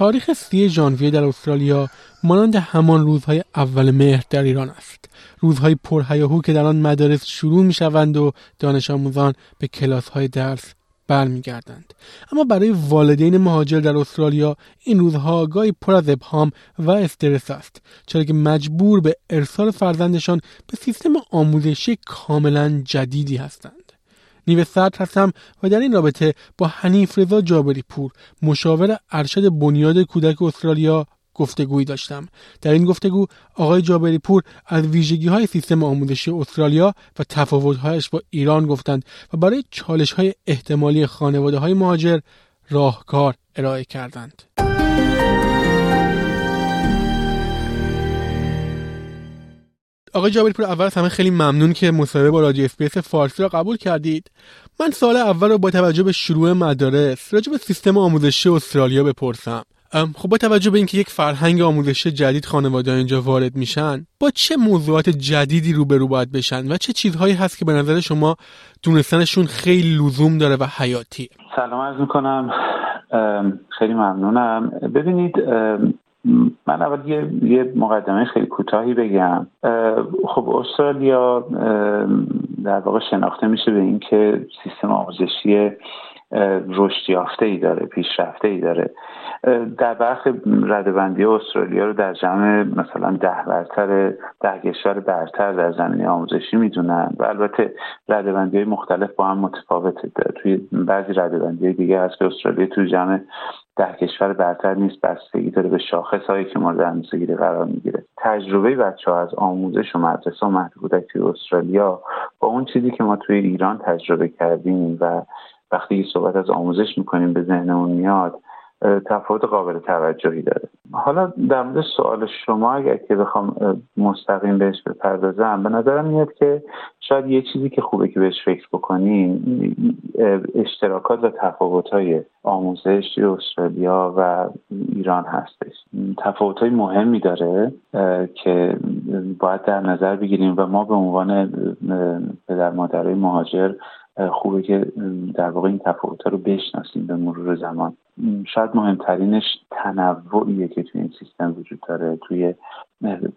تاریخ سی ژانویه در استرالیا مانند همان روزهای اول مهر در ایران است. روزهای پرهیاهو که در آن مدارس شروع می شوند و دانش آموزان به کلاس های درس برمیگردند. اما برای والدین مهاجر در استرالیا این روزها گاهی پر از ابهام و استرس است چرا که مجبور به ارسال فرزندشان به سیستم آموزشی کاملا جدیدی هستند. نیوه صدر هستم و در این رابطه با حنیف رضا جابری پور مشاور ارشد بنیاد کودک استرالیا گفتگویی داشتم. در این گفتگو آقای جابری پور از ویژگی های سیستم آموزشی استرالیا و تفاوتهایش با ایران گفتند و برای چالش های احتمالی خانواده های مهاجر راهکار ارائه کردند. آقای جابری پور اول همه خیلی ممنون که مصاحبه با رادیو SBS فارسی را قبول کردید. من سال اول رو با توجه به شروع مدارس راجع به سیستم آموزشی استرالیا بپرسم. خب با توجه به اینکه یک فرهنگ آموزشی جدید خانواده اینجا وارد میشن با چه موضوعات جدیدی روبرو باید بشن و چه چیزهایی هست که به نظر شما دونستنشون خیلی لزوم داره و حیاتی؟ سلام عرض می‌کنم. خیلی ممنونم. ببینید من اول یه, مقدمه خیلی کوتاهی بگم. خب استرالیا در واقع شناخته میشه به اینکه سیستم آموزشی رشد یافته ای داره پیشرفته ای داره در برخی ردبندی استرالیا رو در جمع مثلا ده برتر ده کشور برتر در زمینه آموزشی می‌دونن و البته ردبندی های مختلف با هم متفاوته. توی بعضی ردبندی دیگه هست که استرالیا توی جمع ده کشور برتر نیست بستگی داره به شاخص هایی که مورد اندازهگیری قرار می‌گیره. تجربه بچه ها از آموزش و مدرسه و مهد توی استرالیا با اون چیزی که ما توی ایران تجربه کردیم و وقتی صحبت از آموزش می‌کنیم به ذهنمون میاد تفاوت قابل توجهی داره. حالا در مورد سوال شما اگر که بخوام مستقیم بهش بپردازم به نظرم میاد که شاید یه چیزی که خوبه که بهش فکر بکنیم اشتراکات و تفاوت های آموزش استرالیا و ایران هستش. تفاوت های مهمی داره که باید در نظر بگیریم و ما به عنوان پدر مادرای مهاجر خوبه که در واقع این تفاوت رو بشناسیم به مرور زمان. شاید مهمترینش تنوعیه که توی این سیستم وجود داره توی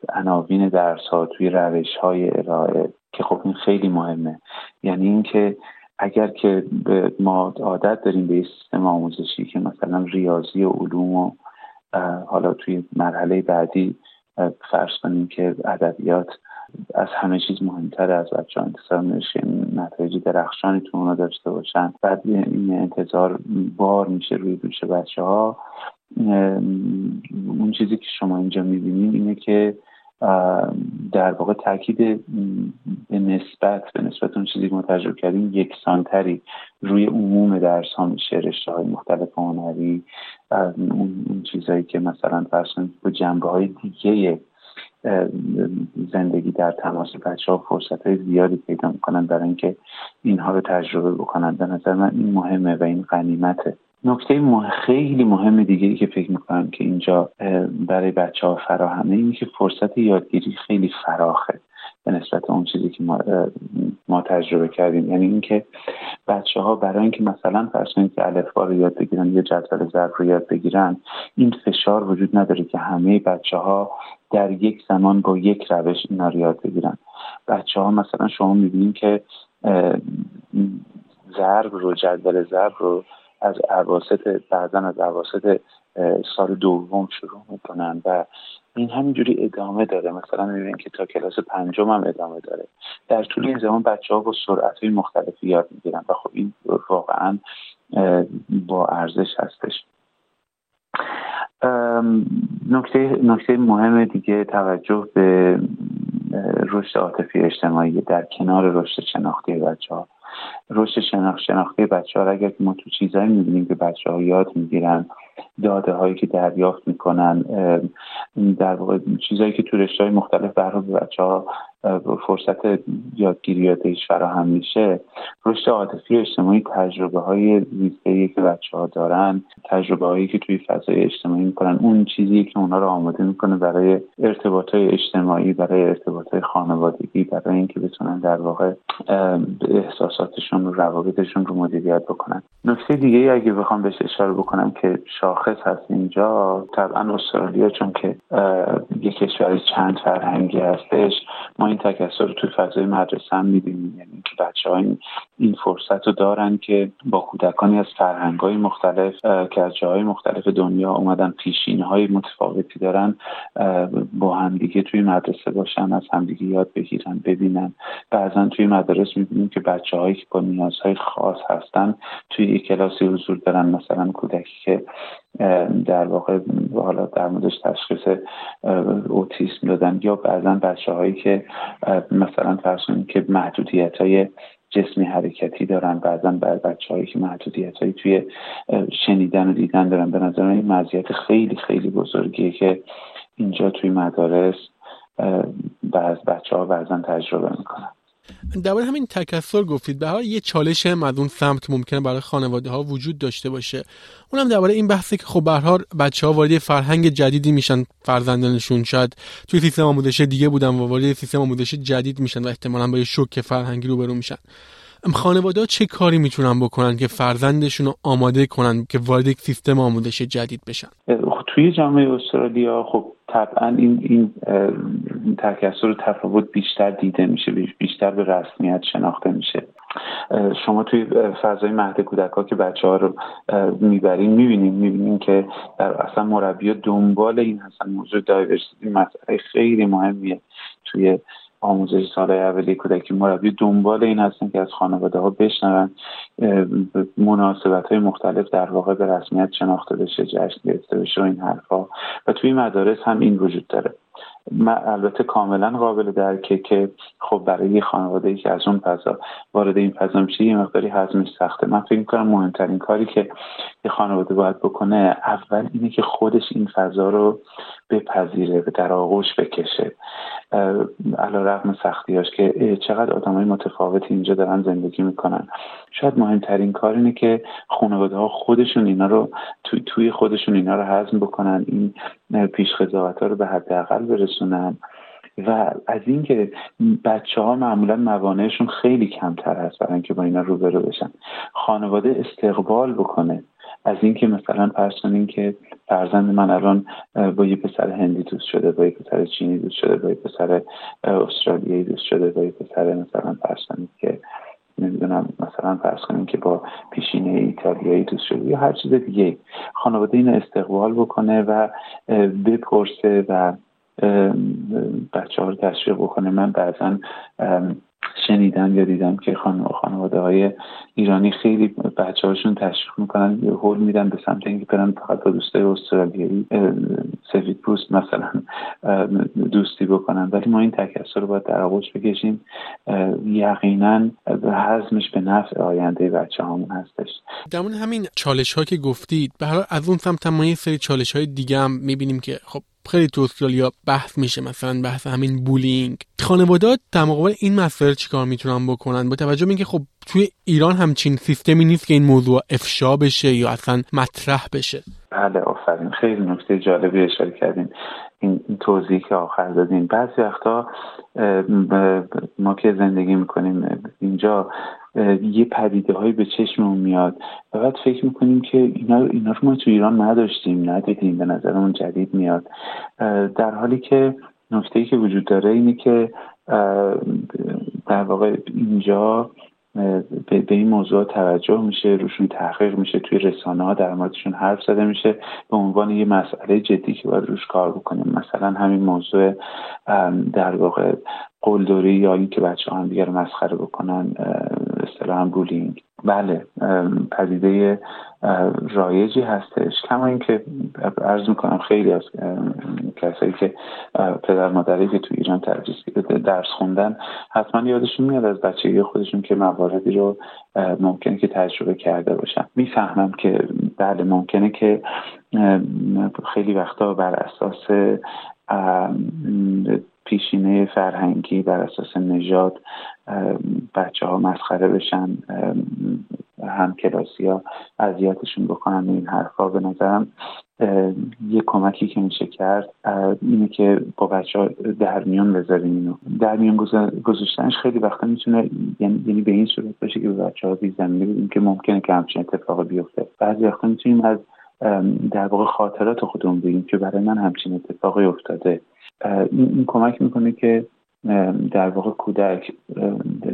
عناوین درس ها توی روش های ارائه که خب این خیلی مهمه. یعنی اینکه اگر که ما عادت داریم به سیستم آموزشی که مثلا ریاضی و علوم و حالا توی مرحله بعدی فرض کنیم که ادبیات از همه چیز مهمتر از بچه ها انتظار میشه نتایج درخشانی تو اونا داشته باشن. بعد این انتظار بار میشه روی دوش بچه ها اون چیزی که شما اینجا می‌بینید اینه که در واقع تاکید به نسبت به نسبت اون چیزی که ما تجربه کردیم یکسانتری روی عموم درس ها میشه رشته های مختلف هنری اون چیزهایی که مثلا فرض با جنبه های دیگه زندگی در تماس بچه ها فرصت های زیادی پیدا می‌کنن برای اینکه اینها رو تجربه بکنن. به نظر من این مهمه و این غنیمته. نکته خیلی مهم دیگه که فکر می‌کنم که اینجا برای بچه ها فراهمه اینه که فرصت یادگیری خیلی فراخه. به نسبت اون چیزی که ما, ما تجربه کردیم. یعنی اینکه بچه ها برای اینکه مثلا فرض کنید که الفبا رو یاد بگیرن یا جدول ضرب رو یاد بگیرن این فشار وجود نداره که همه بچه ها در یک زمان با یک روش اینا رو یاد بگیرن. بچه ها مثلا شما می‌بینید که ضرب رو جدول ضرب رو از عواسط بعضا از عواسط سال دوم شروع می‌کنن و این همینجوری ادامه داره. مثلا می‌بینیم که تا کلاس پنجم هم ادامه داره. در طول این زمان بچه ها با سرعت های مختلفی یاد می‌گیرن و خب این واقعا با ارزش هستش. نکته نکته مهم دیگه توجه به رشد عاطفی اجتماعی در کنار رشد شناختی بچه ها رشد شناخت شناختی بچه ها اگر ما تو چیزهایی می‌بینیم که بچه ها یاد می‌گیرن داده هایی که دریافت می‌کنن در واقع چیزهایی که تو رشته های مختلف برای بچه ها فرصت یادگیری یادش فراهم میشه. رشد عاطفی اجتماعی تجربه های زیسته که بچه ها دارن تجربه هایی که توی فضای اجتماعی می‌کنن اون چیزی که اونا رو آماده می‌کنه برای ارتباط های اجتماعی برای ارتباط های خانوادگی برای اینکه بتونن در واقع احساساتشون و روابطشون رو مدیریت بکنن. نکته دیگه اگه بخوام بهش اشاره بکنم که شاخص هست اینجا. طبعا استرالیا چون که یه کشور چند فرهنگی هستش. ما این تکثر رو توی فضای مدرسه هم می‌بینیم. یعنی که بچه ها این, فرصت رو دارن که با کودکانی از فرهنگ های مختلف که از جاهای مختلف دنیا اومدن پیشین های متفاوتی دارن با همدیگه توی مدرسه باشن از همدیگه یاد بگیرن ببینن. بعضا توی مدارس می‌بینیم که بچه هایی که با نیازهای خاص هستن توی یک کلاسی حضور دارن. مثلا کودکی که در واقع حالا در موردش تشخیص اوتیسم دادن یا بعضا بچه هایی که مثلا فرض که محدودیت های جسمی حرکتی دارن بعضا بعد بچه هایی که محدودیت هایی توی شنیدن و دیدن دارن. به نظر این مزیت خیلی خیلی بزرگیه که اینجا توی مدارس بعض بچه ها بعضا تجربه می‌کنن. درباره همین تکثر گفتید به یه چالش هم از اون سمت ممکنه برای خانواده ها وجود داشته باشه. اونم درباره این بحثی که خب به بچه ها وارد فرهنگ جدیدی میشن فرزندانشون شاید توی سیستم آموزش دیگه بودن و وارد سیستم آموزش جدید میشن و احتمالا با یه شوک فرهنگی روبرو میشن. خانواده ها چه کاری می‌تونن بکنن که فرزندشون رو آماده کنن که وارد یک سیستم آموزش جدید بشن؟ توی جامعه استرالیا خب طبعا این این تکثر و تفاوت بیشتر دیده میشه بیشتر به رسمیت شناخته میشه. شما توی فضای مهد کودک که بچه ها رو می‌برین می‌بینیم می‌بینیم که در اصلا مربی دنبال این هستن. موضوع دایورسیتی مسئله خیلی مهمیه توی آموزش سال اولی کودکی مربی دنبال این هستن که از خانواده ها بشنون مناسبت های مختلف در واقع به رسمیت شناخته بشه جشن گرفته بشه و این حرفها و توی مدارس هم این وجود داره. البته کاملا قابل درکه که خب برای یه خانواده ای که از اون فضا وارد این فضا میشه یه مقداری هضمش سخته. من فکر می‌کنم مهمترین کاری که یه خانواده باید بکنه اول اینه که خودش این فضا رو بپذیره در آغوش بکشه. علا رقم سختیاش که چقدر آدم های متفاوتی اینجا دارن زندگی می‌کنن. شاید مهمترین کار اینه که خانواده ها خودشون اینا رو توی, توی خودشون اینا رو هضم بکنن این پیش ها رو به حداقل برسونن. و از اینکه بچه ها معمولا موانعشون خیلی کمتر هست برای اینکه با اینا روبرو بشن. خانواده استقبال بکنه. از اینکه مثلا فرض کنین که فرزند من الان با یه پسر هندی دوست شده با یه پسر چینی دوست شده با یه پسر استرالیایی دوست شده با یه پسر مثلا فرض که نمی‌دونم مثلا فرض کنیم که با پیشینه ایتالیایی دوست شده یا هر چیز دیگه خانواده اینو استقبال بکنه و بپرسه و بچه ها رو تشویق بکنه. من بعضا شنیدم یا دیدم که خان... خانواده های ایرانی خیلی بچه هاشون تشویق می‌کنن هول میدن به سمت اینکه برن فقط با دوستای استرالیایی سفید پوست مثلا دوستی بکنن. ولی ما این تکسر رو باید در آغوش بکشیم. یقینا حزمش به نفع آینده بچه همون هستش درمون همین چالش ها که گفتید به از اون سمت ما یه سری چالش های دیگه هم می‌بینیم که خب خیلی تو استرالیا بحث میشه مثلا بحث همین بولینگ. خانوادات در مقابل این مسائل چیکار می‌تونن بکنن؟ با توجه به اینکه خب توی ایران همچین سیستمی نیست که این موضوع افشا بشه یا اصلا مطرح بشه. بله آفرین. خیلی نکته جالبی اشاره کردین. این توضیح که آخر دادین. بعضی وقتا ما که زندگی می‌کنیم اینجا یه پدیده هایی به چشممون میاد. و بعد فکر می‌کنیم که اینا, اینا رو ما تو ایران نداشتیم ندیدیم به نظرمون جدید میاد. در حالی که نکته که وجود داره اینه که در واقع اینجا به این موضوع توجه میشه روشون تحقیق میشه توی رسانه ها در موردشون حرف زده میشه به عنوان یه مسئله جدی که باید روش کار بکنیم. مثلا همین موضوع در واقع قلدری یا اینکه بچه هم دیگر مسخره بکنن اصطلاحا بولینگ بله پدیده رایجی هستش. کما اینکه عرض می‌کنم خیلی از کسایی که پدر مادری که تو ایران تدریس درس خوندن حتما یادشون میاد از بچگی خودشون که مواردی رو ممکنه که تجربه کرده باشن. می‌فهمم که بله ممکنه که خیلی وقتا بر اساس پیشینه فرهنگی بر اساس نژاد بچه ها مسخره بشن هم کلاسی ها اذیتشون بکنن این حرفا. به نظرم یه کمکی که میشه کرد اینه که با بچه ها در میان بذاریم اینو. در میان گذاشتنش خیلی وقتا می‌تونه یعنی, یعنی به این صورت باشه که به بچه ها که ممکنه که همچین اتفاق بیفته. بعضی وقتا می‌تونیم از در واقع خاطرات خودمون بگیم که برای من همچین اتفاقی افتاده. این, کمک می‌کنه که در واقع کودک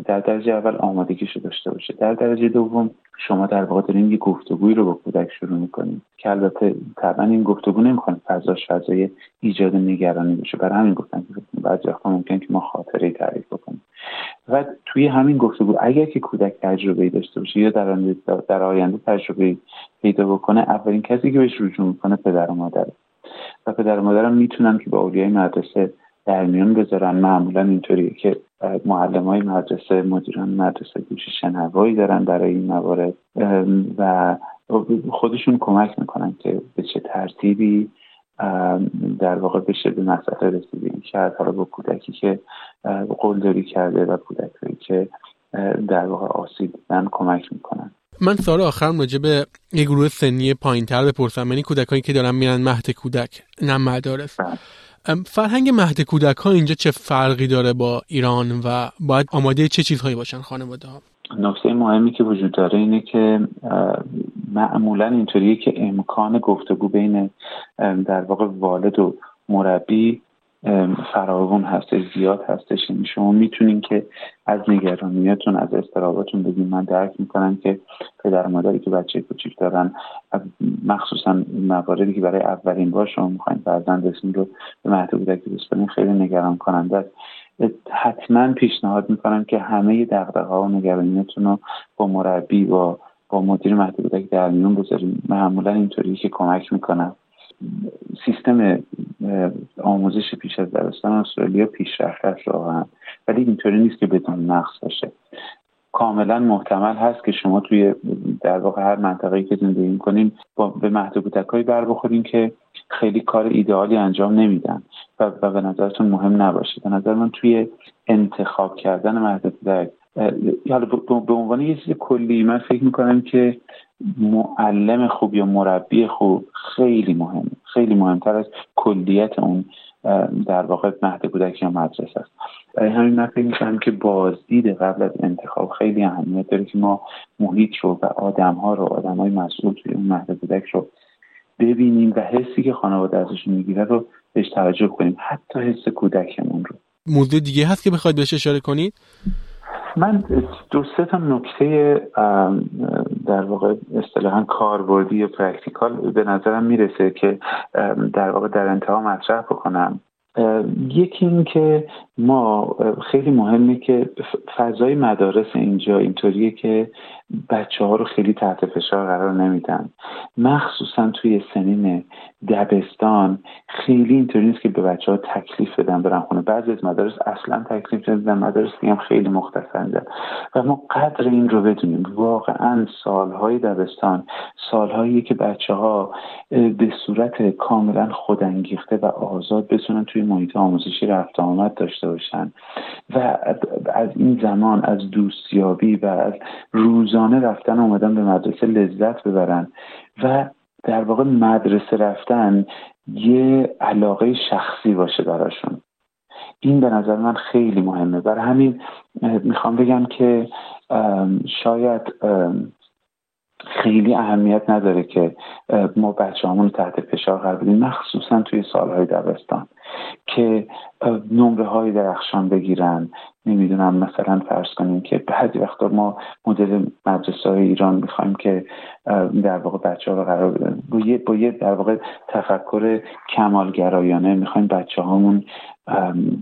در درجه اول آمادگیشو داشته باشه. در درجه دوم شما در واقع دارین یه گفتگویی رو با کودک شروع می‌کنیم که البته طبعا این گفتگو نمی‌خوان فضاش فضای ایجاد نگرانی بشه برای همین گفتم که بعضی وقتا ممکن که ما خاطره تعریف بکنیم. و توی همین گفتگو اگر که کودک تجربه داشته باشه یا در آینده, در آینده تجربه پیدا بکنه اولین کسی که بهش رجوع می‌کنه پدر و مادره. و پدر و مادرم می‌تونن که با اولیای مدرسه در میون بذارن. معمولا اینطوریه که معلم های مدرسه مدیران مدرسه گوش شنوایی دارن برای این موارد. و خودشون کمک می‌کنن که به چه ترتیبی در واقع بشه به مسئله رسیدگی کرد حالا با کودکی که قلدری کرده و کودکی که در واقع آسیب دیدن کمک می‌کنن. من سال آخرم راجع به یه گروه سنی پایین تر بپرسم. یعنی کودکانی که دارن میرن مهد کودک نه مدارس. بله. فرهنگ مهد کودک ها اینجا چه فرقی داره با ایران و باید آماده چه چیزهایی باشن خانواده ها نکته مهمی که وجود داره اینه که معمولا اینطوریه که امکان گفتگو بین در واقع والد و مربی فراوون هستش زیاد هستش. یعنی شما می‌تونین که از نگرانیتون از استراباتون بگین. من درک می‌کنم که پدر و مادری که بچه کوچیک دارن مخصوصا مواردی که برای اولین بار شما می‌خواین فرزندتون رو به مهد کودکی بسپارین خیلی نگران کننده است. حتما پیشنهاد می‌کنم که همه دقدقه ها و نگرانیتون رو با مربی با با مدیر مهد کودک در میون بذاریم معمولا اینطوری که کمک می‌کنم. سیستم آموزش پیش از دبستان استرالیا پیشرفته است واقعا. ولی اینطوری نیست که بدون نقص باشه. کاملا محتمل هست که شما توی در واقع هر منطقه‌ای که زندگی کنین با به محدودیت‌هایی بر بخورین که خیلی کار ایدئالی انجام نمیدن. و, و به نظرتون مهم نباشه. به نظر من توی انتخاب کردن محدودیت حالا به عنوان یه چیز کلی من فکر می‌کنم که معلم خوب یا مربی خوب خیلی مهمه خیلی مهمتر از کلیت اون در واقع مهد کودک یا مدرسه است. برای همین من فکر می‌کنم که بازدید قبل از انتخاب خیلی اهمیت داره که ما محیط رو و آدم ها رو آدم های مسئول توی اون مهد کودک رو ببینیم و حسی که خانواده ازشون می‌گیره رو بهش توجه کنیم. حتی حس کودکمون رو. موضوع دیگه هست که بخواید بهش اشاره کنید؟ من دو سه تا نکته در واقع اصطلاحا کاربردی یا practical به نظرم می‌رسه که در واقع در انتها مطرح بکنم یکی این که ما خیلی مهمه که فضای مدارس اینجا اینطوریه که بچه ها رو خیلی تحت فشار قرار نمیدن. مخصوصا توی سنین دبستان خیلی اینطوری نیست که به بچه ها تکلیف بدن برن خونه. بعضی از مدارس اصلا تکلیف نمیدن. مدارس هم خیلی مختصر و ما قدر این رو بدونیم. واقعا سالهای دبستان سالهایی که بچه ها به صورت کاملا خودانگیخته و آزاد بتونن توی محیط آموزشی رفت آمد داشته باشن. و از این زمان از دوستیابی و از روزانه رفتن آمدن به مدرسه لذت ببرن و در واقع مدرسه رفتن یه علاقه شخصی باشه براشون. این به نظر من خیلی مهمه. برای همین می‌خوام بگم که شاید خیلی اهمیت نداره که ما بچه تحت فشار قرار بدیم مخصوصا توی سالهای دبستان که نمره های درخشان بگیرن. نمی‌دونم مثلا فرض کنیم که بعضی وقتا ما مدل مدرسه های ایران می‌خوایم که در واقع بچه ها رو قرار با یه, با یه در واقع تفکر کمالگرایانه می‌خوایم بچه هامون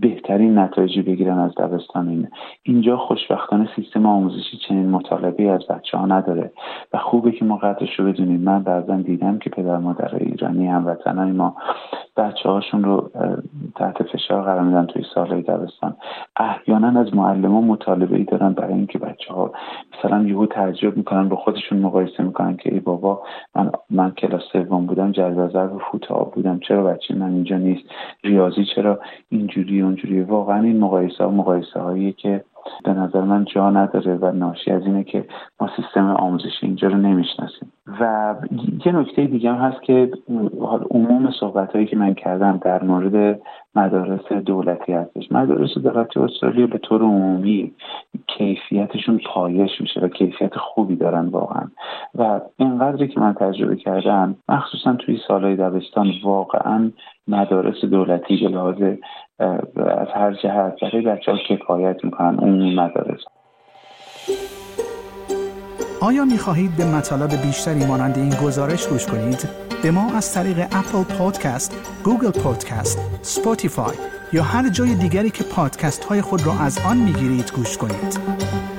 بهترین نتایجی بگیرن از دبستان اینه اینجا خوشبختانه سیستم آموزشی چنین مطالبه از بچه ها نداره. و خوبه که ما قدرش رو بدونیم. من بعضا دیدم که پدر مادر ایرانی هموطنهای ما بچه هاشون رو تحت فشار قرار میدن توی سالهای دبستان. احیانا از معلمان مطالبه ای دارن برای اینکه بچه ها مثلا یهو تعجب می‌کنن با خودشون مقایسه می‌کنن که ای بابا من من کلاس سوم بودم جزازر و فوتبال بودم چرا بچه من اینجا نیست؟ ریاضی چرا اینجوری اونجوری؟ واقعا این مقایسه ها مقایسه هایی که به نظر من جا نداره و ناشی از اینه که ما سیستم آموزشی اینجا رو نمی‌شناسیم. و یه نکته دیگه هم هست که عموم صحبت هایی که من کردم در مورد مدارس دولتی هستش. مدارس دولتی استرالیا به طور عمومی کیفیتشون پایش میشه و کیفیت خوبی دارن واقعا. و اینقدری که من تجربه کردم مخصوصا توی سالهای دبستان واقعا مدارس دولتی به لحاظ از هر جهت برای بچه ها کفایت می‌کنن اون مدارس آیا می خواهید به مطالب بیشتری مانند این گزارش گوش کنید؟ به ما از طریق Apple Podcast، Google Podcast، Spotify یا هر جای دیگری که پادکست های خود را از آن می گیرید گوش کنید؟